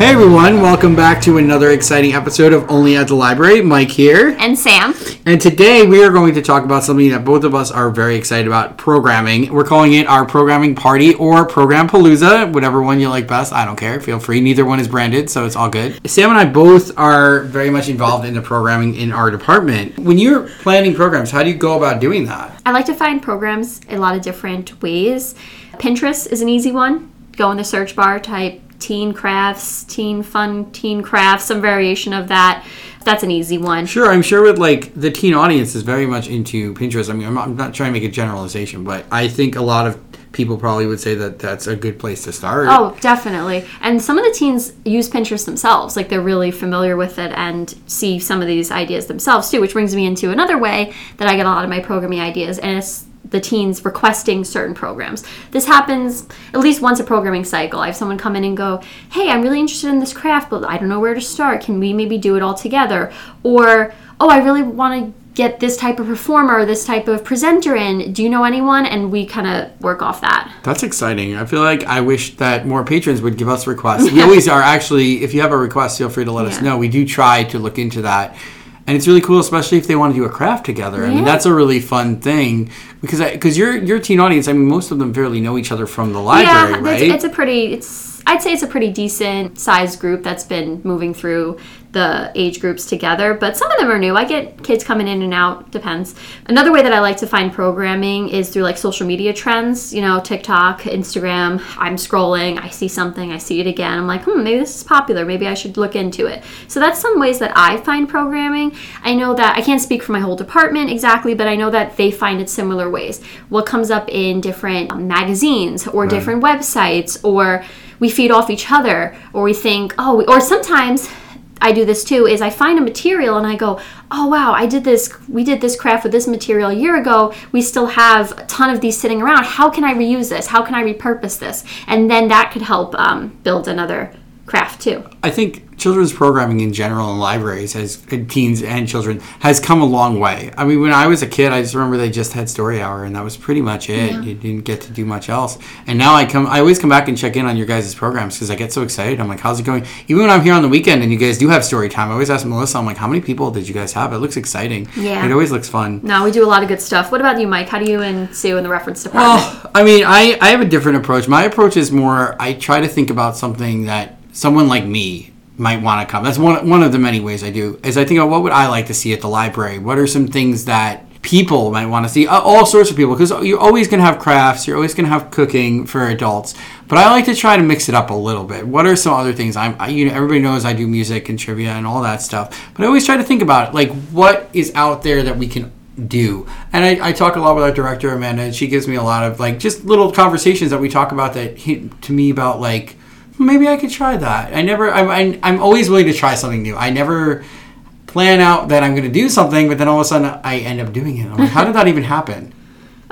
Hey everyone, welcome back to another exciting episode of Only at the Library. Mike here. And Sam. And today we are going to talk about something that both of us are very excited about programming. We're calling it our programming party or program palooza, whatever one you like best. I don't care. Feel free. Neither one is branded, so it's all good. Sam and I both are very much involved in the programming in our department. When you're planning programs, how do you go about doing that? I like to find programs a lot of different ways. Pinterest is an easy one. Go in the search bar, type teen crafts, teen fun, teen crafts, some variation of that. That's an easy one. Sure, I'm sure with like the teen audience is very much into Pinterest. I mean, I'm not, I'm not trying to make a generalization, but I think a lot of people probably would say that that's a good place to start. Oh, definitely. And some of the teens use Pinterest themselves. Like they're really familiar with it and see some of these ideas themselves too, which brings me into another way that I get a lot of my programming ideas. And it's the teens requesting certain programs. This happens at least once a programming cycle. I have someone come in and go, Hey, I'm really interested in this craft, but I don't know where to start. Can we maybe do it all together? Or, Oh, I really want to get this type of performer, this type of presenter in. Do you know anyone? And we kind of work off that. That's exciting. I feel like I wish that more patrons would give us requests. We always are actually, if you have a request, feel free to let us know. We do try to look into that. And it's really cool, especially if they want to do a craft together. I mean, that's a really fun thing because because your your teen audience. I mean, most of them fairly know each other from the library, yeah, right? it's, it's a pretty. It's I'd say it's a pretty decent sized group that's been moving through the age groups together. But some of them are new. I get kids coming in and out. Depends. Another way that I like to find programming is through like social media trends. You know, TikTok, Instagram. I'm scrolling. I see something. I see it again. I'm like, hmm, maybe this is popular. Maybe I should look into it. So that's some ways that I find programming. I know that I can't speak for my whole department exactly, but I know that they find it similar ways. What comes up in different um, magazines or different websites, or we feed off each other, or we think, oh, or sometimes I do this too is I find a material and I go, oh wow, I did this, we did this craft with this material a year ago. We still have a ton of these sitting around. How can I reuse this? How can I repurpose this? And then that could help um, build another craft too. I think children's programming in general in libraries has teens and children has come a long way. I mean, when I was a kid, I just remember they just had story hour, and that was pretty much it. You didn't get to do much else. And now I come, I always come back and check in on your guys' programs because I get so excited. I'm like, how's it going? Even when I'm here on the weekend and you guys do have story time, I always ask Melissa, I'm like, how many people did you guys have? It looks exciting. Yeah. It always looks fun. No, we do a lot of good stuff. What about you, Mike? How do you and Sue in the reference department? Well, I mean, I, I have a different approach. My approach is more I try to think about something that someone like me might want to come. That's one one of the many ways I do. Is I think what would I like to see at the library? What are some things that people might want to see? Uh, All sorts of people because you're always going to have crafts, you're always going to have cooking for adults. But I like to try to mix it up a little bit. What are some other things? I'm I, you know everybody knows I do music and trivia and all that stuff. But I always try to think about it, like what is out there that we can do. And I, I talk a lot with our director Amanda, and she gives me a lot of like just little conversations that we talk about that hint to me about like maybe I could try that. I never, I'm, I'm, I'm always willing to try something new. I never plan out that I'm going to do something, but then all of a sudden I end up doing it. I'm like, how did that even happen?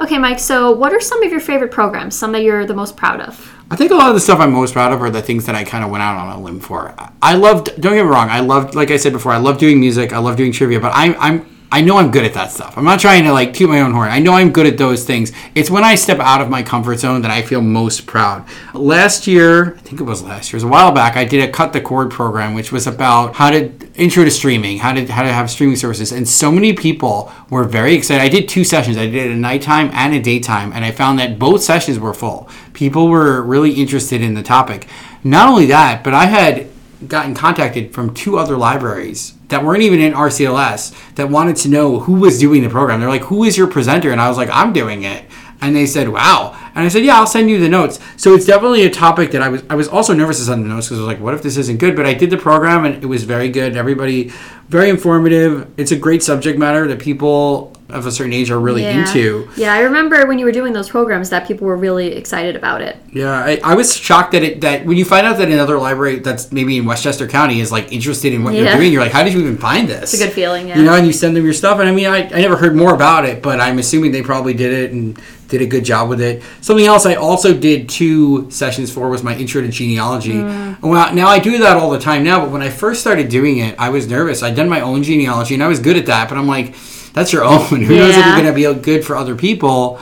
okay, Mike. So, what are some of your favorite programs? Some that you're the most proud of? I think a lot of the stuff I'm most proud of are the things that I kind of went out on a limb for. I- I loved, don't get me wrong, I loved, like I said before, I love doing music, I love doing trivia, but I'm, I'm, I know I'm good at that stuff. I'm not trying to like toot my own horn. I know I'm good at those things. It's when I step out of my comfort zone that I feel most proud. Last year, I think it was last year, it was a while back, I did a cut the cord program, which was about how to intro to streaming, how to how to have streaming services, and so many people were very excited. I did two sessions. I did a nighttime and a daytime, and I found that both sessions were full. People were really interested in the topic. Not only that, but I had gotten contacted from two other libraries that weren't even in RCLS that wanted to know who was doing the program. They're like, "Who is your presenter?" And I was like, "I'm doing it." And they said, "Wow!" And I said, "Yeah, I'll send you the notes." So it's definitely a topic that I was I was also nervous to send the notes because I was like, "What if this isn't good?" But I did the program and it was very good. Everybody, very informative. It's a great subject matter that people of a certain age are really into. Yeah, I remember when you were doing those programs that people were really excited about it. Yeah, I, I was shocked that it that when you find out that another library that's maybe in Westchester County is like interested in what you're doing, you're like, how did you even find this? It's a good feeling, yeah. You know, and you send them your stuff, and I mean, I, I never heard more about it, but I'm assuming they probably did it and did a good job with it. Something else I also did two sessions for was my intro to genealogy. Mm. Well, now I do that all the time now, but when I first started doing it, I was nervous. I'd done my own genealogy, and I was good at that, but I'm like, that's your own. Who knows if Yeah. you're going to be good for other people?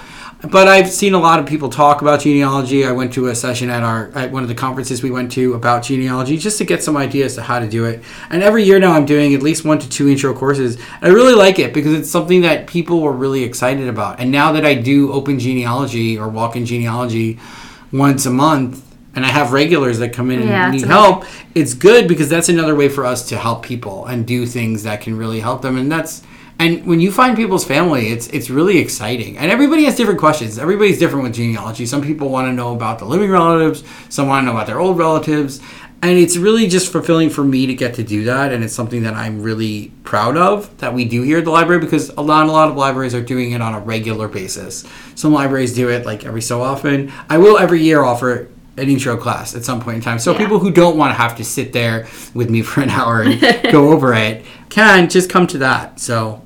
but I've seen a lot of people talk about genealogy. I went to a session at our at one of the conferences we went to about genealogy just to get some ideas to how to do it. And every year now I'm doing at least one to two intro courses. I really like it because it's something that people were really excited about. And now that I do open genealogy or walk in genealogy once a month and I have regulars that come in and Yeah, need help, it's good because that's another way for us to help people and do things that can really help them. And that's and when you find people's family, it's it's really exciting. And everybody has different questions. Everybody's different with genealogy. Some people want to know about the living relatives, some want to know about their old relatives. And it's really just fulfilling for me to get to do that. And it's something that I'm really proud of that we do here at the library because a lot, a lot of libraries are doing it on a regular basis. Some libraries do it like every so often. I will every year offer an intro class at some point in time. So Yeah. people who don't want to have to sit there with me for an hour and go over it can just come to that. So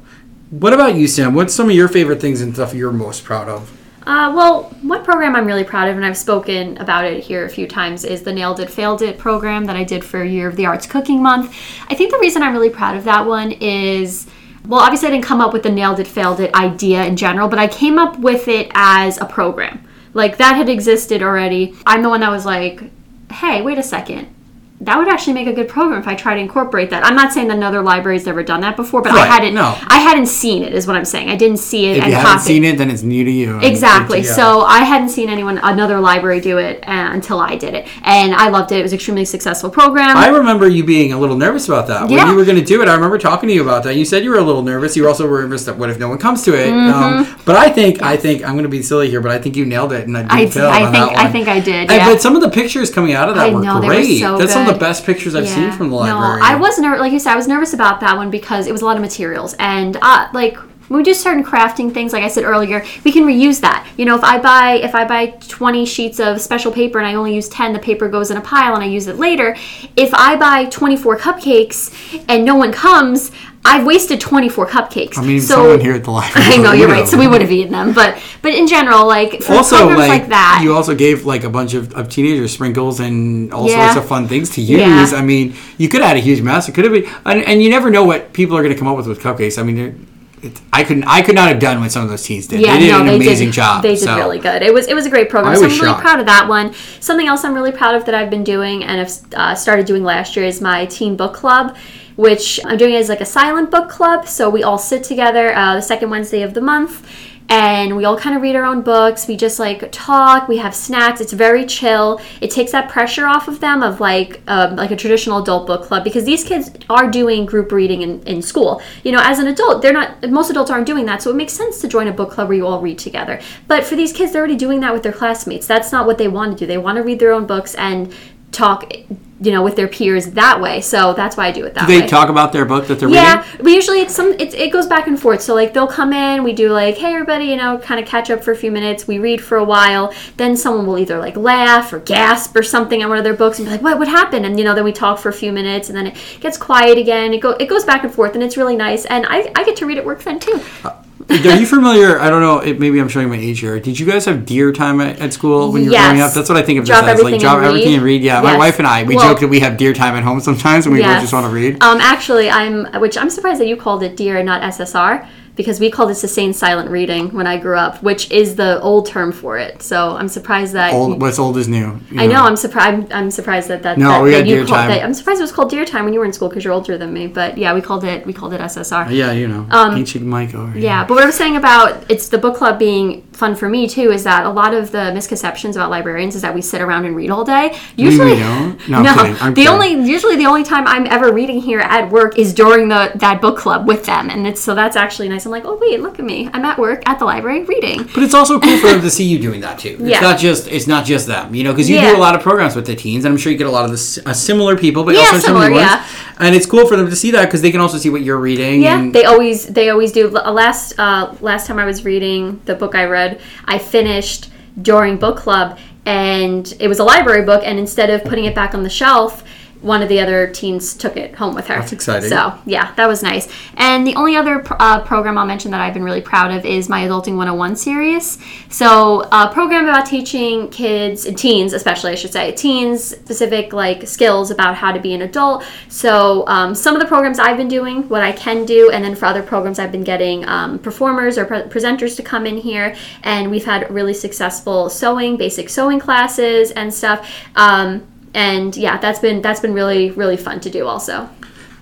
what about you, Sam? What's some of your favorite things and stuff you're most proud of? Uh, well, one program I'm really proud of, and I've spoken about it here a few times, is the Nailed It, Failed It program that I did for Year of the Arts Cooking Month. I think the reason I'm really proud of that one is, well, obviously I didn't come up with the Nailed It, Failed It idea in general, but I came up with it as a program. Like that had existed already. I'm the one that was like, hey, wait a second. That would actually make a good program if I try to incorporate that. I'm not saying that another library's ever done that before, but I hadn't. no. I hadn't seen it. Is what I'm saying. I didn't see it If and you haven't seen it, then it's new to you. Exactly. yeah. So I hadn't seen anyone, another library do it uh, until I did it, and I loved it. It was an extremely successful program. I remember you being a little nervous about that when you were going to do it. I remember talking to you about that. You said you were a little nervous. You were also nervous that what if no one comes to it? Um, but I think I think I'm going to be silly here, but I think you nailed it, and I Mm-hmm. I, I think I think I did. And- But some of the pictures coming out of that I were know, they were great. so That's some of the best pictures I've seen from the library. No, I was nervous. Like you said, I was nervous about that one because it was a lot of materials, and uh, like when we do certain crafting things, like I said earlier, we can reuse that. You know, if I buy if I buy 20 sheets of special paper and I only use 10, the paper goes in a pile and I use it later. If I buy 24 cupcakes and no one comes, I've wasted 24 cupcakes. I mean, so, someone here at the library. I know you're right. So we would have eaten them, but but in general, like for also programs like, like, that, you also gave like a bunch of, of teenager sprinkles and all Yeah. sorts of fun things to use Yeah. i mean you could add a huge mess it could have been and, and you never know what people are going to come up with with cupcakes i mean they're- it, I couldn't. I could not have done what some of those teens did. Yeah, they did no, an they amazing did, job. They did so. really good. It was it was a great program. I so I'm was really proud of that one. Something else I'm really proud of that I've been doing and have uh, started doing last year is my teen book club, which I'm doing as like a silent book club. So we all sit together uh, the second Wednesday of the month. And we all kind of read our own books. We just like talk. We have snacks. It's very chill. It takes that pressure off of them of like um, like a traditional adult book club because these kids are doing group reading in, in school. You know, as an adult, they're not. Most adults aren't doing that, so it makes sense to join a book club where you all read together. But for these kids, they're already doing that with their classmates. That's not what they want to do. They want to read their own books and talk, you know, with their peers that way. So that's why I do it that do They way. talk about their book that they're reading? Yeah, reading. we usually it's some it, it goes back and forth. So like they'll come in, we do like, hey everybody, you know, kind of catch up for a few minutes. We read for a while. Then someone will either like laugh or gasp or something on one of their books and be like, what what happened? And you know, then we talk for a few minutes and then it gets quiet again. It go it goes back and forth and it's really nice. And I I get to read at work then too. Uh, Are you familiar? I don't know. It, maybe I'm showing my age here. Did you guys have DEAR time at, at school when you were Yes. growing up? That's what I think of Drop this as. Like drop and everything read. and read. Yeah, my wife and I we Well- joke that we have DEAR time at home sometimes, when we Yes. just want to read. Um, actually, I'm which I'm surprised that you called it DEAR and not SSR because we called it sustained silent reading when I grew up, which is the old term for it. So I'm surprised that Old, what's old is new. I know. I'm surprised. I'm, surprised that that. No, that, we that had you DEAR called- time. that- I'm surprised it was called DEAR time when you were in school because you're older than me. But yeah, we called it. We called it SSR. Yeah, you know, Um, ancient Mike over. Yeah, but what I was saying about it's the book club being fun for me too is that a lot of the misconceptions about librarians is that we sit around and read all day. Usually? No, kidding. I'm the kidding. only usually the only time I'm ever reading here at work is during the that book club with them, and it's so that's actually nice. I'm like, oh wait, look at me, I'm at work at the library reading. But it's also cool for them to see you doing that too. It's Yeah. not just it's not just them, you know, because you Yeah. do a lot of programs with the teens, and I'm sure you get a lot of the uh, similar people, but Yeah, also some new similar, ones. yeah. And it's cool for them to see that because they can also see what you're reading. Yeah, and they always they always do. Last uh, last time I was reading the book I read, I finished during book club, and it was a library book. And instead of putting it back on the shelf, one of the other teens took it home with her. That's exciting. So yeah, that was nice. And the only other uh, program I'll mention that I've been really proud of is my Adulting 101 series. So a program about teaching kids, teens especially, I should say, teens specific like skills about how to be an adult. So um, some of the programs I've been doing, what I can do, and then for other programs I've been getting um, performers or pre- presenters to come in here, and we've had really successful sewing, basic sewing classes and stuff. Um, and yeah, that's been that's been really really fun to do also.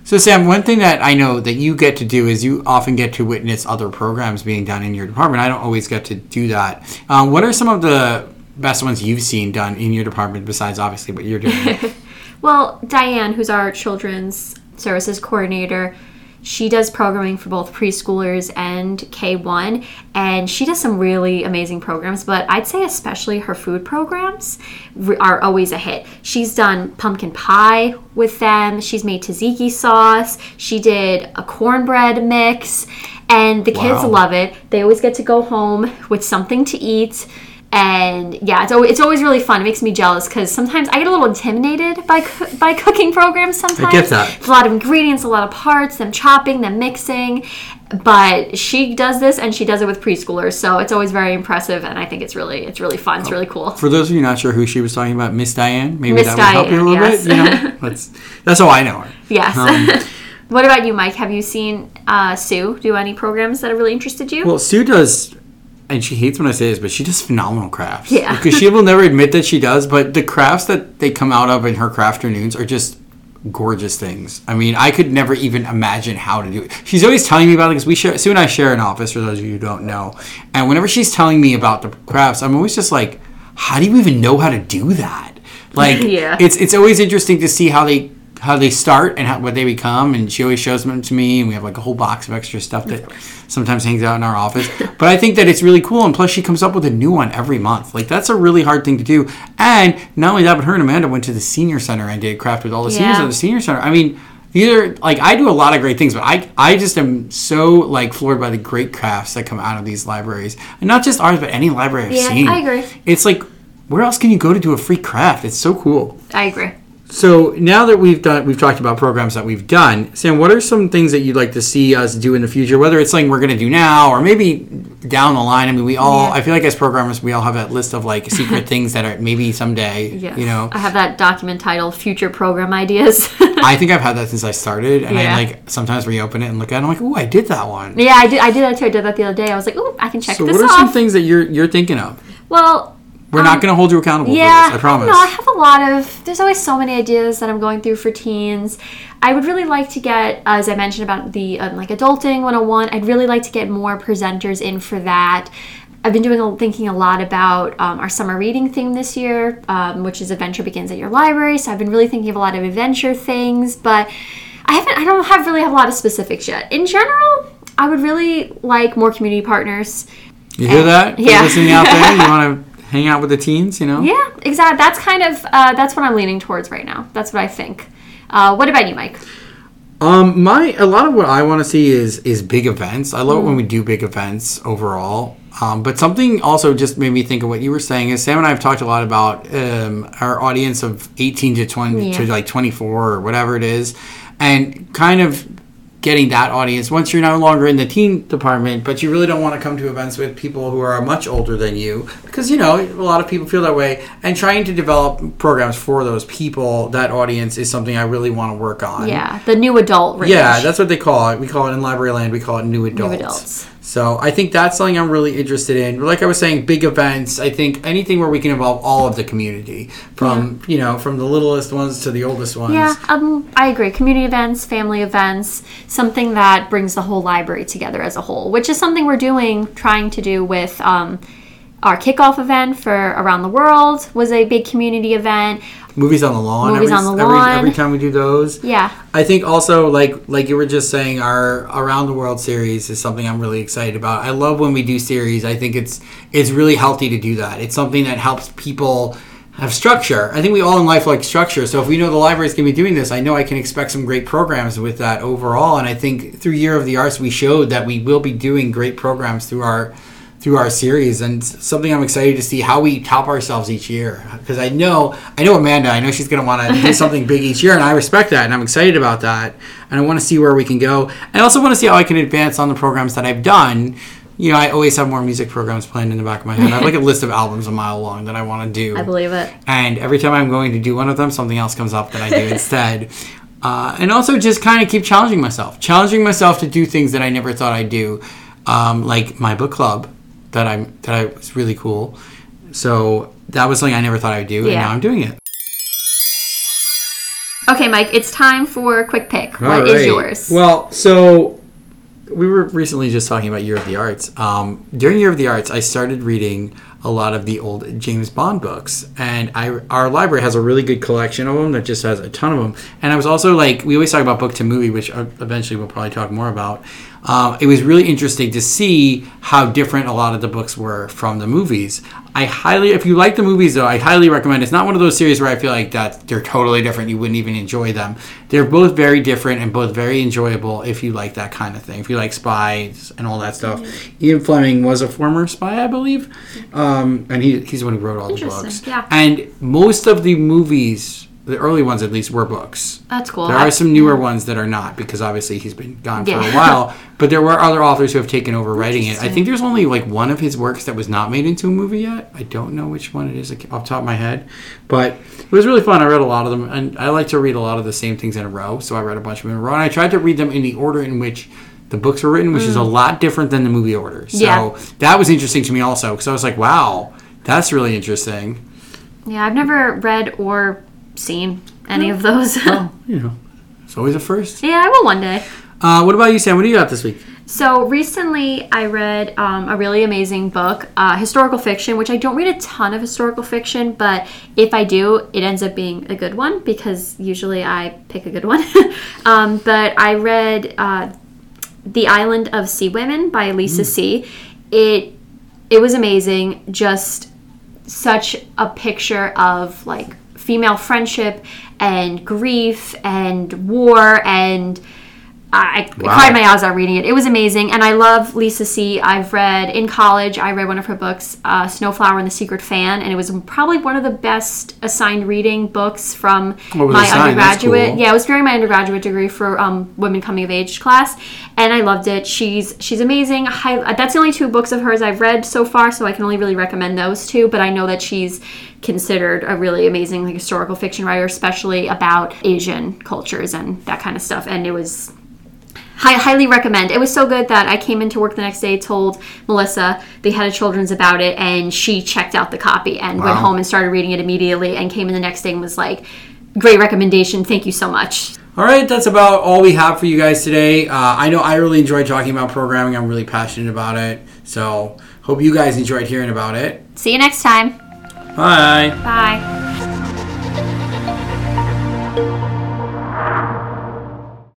So Sam, one thing that I know that you get to do is you often get to witness other programs being done in your department. I don't always get to do that. Um, what are some of the best ones you've seen done in your department besides obviously what you're doing? well, Diane, who's our children's services coordinator, she does programming for both preschoolers and K1, and she does some really amazing programs. But I'd say, especially her food programs are always a hit. She's done pumpkin pie with them, she's made tzatziki sauce, she did a cornbread mix, and the kids wow. love it. They always get to go home with something to eat and yeah, it's always, it's always really fun. It makes me jealous because sometimes I get a little intimidated by by cooking programs. Sometimes I get that. It's a lot of ingredients, a lot of parts, them chopping, them mixing. But she does this, and she does it with preschoolers, so it's always very impressive. And I think it's really it's really fun. It's really cool. For those of you not sure who she was talking about, Miss Diane, maybe Miss that Diane, would help you a little yes. bit. You know, that's that's how I know her. Yes. Um, what about you, Mike? Have you seen uh, Sue do any programs that have really interested you? Well, Sue does and she hates when I say this, but she does phenomenal crafts. Yeah. Because she will never admit that she does, but the crafts that they come out of in her craft afternoons are just gorgeous things. I mean, I could never even imagine how to do it. She's always telling me about it because we share, Sue and I share an office, for those of you who don't know. And whenever she's telling me about the crafts, I'm always just like, how do you even know how to do that? Like, yeah. it's it's always interesting to see how they how they start and how, what they become. And she always shows them to me, and we have like a whole box of extra stuff that sometimes hangs out in our office. but I think that it's really cool, and plus she comes up with a new one every month. Like that's a really hard thing to do. And not only that, but her and Amanda went to the senior center and did craft with all the yeah. seniors at the senior center. I mean. These are like I do a lot of great things, but I I just am so like floored by the great crafts that come out of these libraries, and not just ours, but any library I've yeah, seen. I agree. It's like where else can you go to do a free craft? It's so cool. I agree. So now that we've done, we've talked about programs that we've done. Sam, what are some things that you'd like to see us do in the future? Whether it's something we're going to do now or maybe down the line. I mean, we all. Yeah. I feel like as programmers, we all have that list of like secret things that are maybe someday. Yes. You know, I have that document titled "Future Program Ideas." I think I've had that since I started, and yeah. I like sometimes reopen it and look at it. I'm like, "Ooh, I did that one." Yeah, I did. I did that too. I did that the other day. I was like, "Ooh, I can check so this off." So, what are are some things that you're you're thinking of? Well, we're um, not going to hold you accountable yeah, for this, I promise. No, I have a lot of, there's always so many ideas that I'm going through for teens. I would really like to get, as I mentioned about the um, like adulting 101, I'd really like to get more presenters in for that. I've been doing thinking a lot about um, our summer reading theme this year, um, which is Adventure Begins at Your Library. So I've been really thinking of a lot of adventure things, but I haven't. I don't have really have a lot of specifics yet. In general, I would really like more community partners. You hear and, that? Yeah. listening out there, you want to hang out with the teens, you know? Yeah, exactly. That's kind of uh, that's what I'm leaning towards right now. That's what I think. Uh, what about you, Mike? Um, my a lot of what I want to see is is big events. I love mm. when we do big events overall. Um, but something also just made me think of what you were saying is Sam and I have talked a lot about um, our audience of 18 to 20 yeah. to like 24 or whatever it is, and kind of getting that audience once you're no longer in the teen department but you really don't want to come to events with people who are much older than you because you know a lot of people feel that way and trying to develop programs for those people that audience is something i really want to work on yeah the new adult range. yeah that's what they call it we call it in library land we call it new adults, new adults. So I think that's something I'm really interested in. Like I was saying, big events. I think anything where we can involve all of the community, from yeah. you know, from the littlest ones to the oldest ones. Yeah, um, I agree. Community events, family events, something that brings the whole library together as a whole, which is something we're doing, trying to do with. Um, our kickoff event for Around the World was a big community event. Movies on the lawn. Movies every, on the lawn. Every, every, time we do those. Yeah. I think also like like you were just saying, our Around the World series is something I'm really excited about. I love when we do series. I think it's it's really healthy to do that. It's something that helps people have structure. I think we all in life like structure. So if we know the library is going to be doing this, I know I can expect some great programs with that overall. And I think through Year of the Arts, we showed that we will be doing great programs through our through our series and something I'm excited to see how we top ourselves each year. Because I know I know Amanda I know she's going to want to do something big each year and I respect that and I'm excited about that and I want to see where we can go. I also want to see how I can advance on the programs that I've done. You know I always have more music programs planned in the back of my head. I have like a list of albums a mile long that I want to do. I believe it. and every time I'm going to do one of them, something else comes up that I do instead. Uh, and also just kind of keep challenging myself, challenging myself to do things that I never thought I'd do, um, like my book club that I'm that I was really cool. So that was something I never thought I'd do, and Yeah. now I'm doing it. Okay, Mike, it's time for a quick pick. What is All right. yours? Well, so we were recently just talking about Year of the Arts. Um, during Year of the Arts, I started reading a lot of the old James Bond books, and I our library has a really good collection of them that just has a ton of them. And I was also like, we always talk about book to movie, which uh, eventually we'll probably talk more about. Um, it was really interesting to see how different a lot of the books were from the movies. I highly, if you like the movies though, I highly recommend. It's not one of those series where I feel like that they're totally different. You wouldn't even enjoy them. They're both very different and both very enjoyable if you like that kind of thing. If you like spies and all that stuff. Ian Fleming was a former spy, I believe, um, and he, he's the one who wrote all the books. yeah. And most of the movies, the early ones at least, were books. That's cool. There I- are some newer ones that are not because obviously he's been gone for a while. But there were other authors who have taken over writing it. I think there's only like one of his works that was not made into a movie yet. I don't know which one it is off the top of my head, but it was really fun. I read a lot of them, and I like to read a lot of the same things in a row. So I read a bunch of them in a row, and I tried to read them in the order in which the books were written, which is a lot different than the movie order. So Mm. Yeah. that was interesting to me also because I was like, wow, that's really interesting. yeah, I've never read or seen any of those. Well, you know, it's always a first. yeah, I will one day. Uh, what about you, Sam? What do you got this week? So recently, I read um, a really amazing book, uh, historical fiction, which I don't read a ton of historical fiction, but if I do, it ends up being a good one because usually I pick a good one. um, but I read uh, "The Island of Sea Women" by Lisa mm. See. It it was amazing. Just such a picture of like female friendship and grief and war and I, I cried my eyes out reading it. It was amazing, and I love Lisa See. I've read in college. I read one of her books, uh, "Snow Flower and the Secret Fan," and it was probably one of the best assigned reading books from my? Undergraduate. cool. Yeah, it was during my undergraduate degree for um, women coming of age class, and I loved it. She's she's amazing. High, that's the only two books of hers I've read so far, so I can only really recommend those two. But I know that she's considered a really amazing like historical fiction writer, especially about Asian cultures and that kind of stuff. And it was I highly recommend. It was so good that I came into work the next day, told Melissa they had a children's about it, and she checked out the copy and went home and started reading it immediately, and came in the next day and was like, "Great recommendation, thank you so much." All right, that's about all we have for you guys today. Uh, I know I really enjoyed talking about programming. I'm really passionate about it. So, hope you guys enjoyed hearing about it. See you next time. Bye. Bye.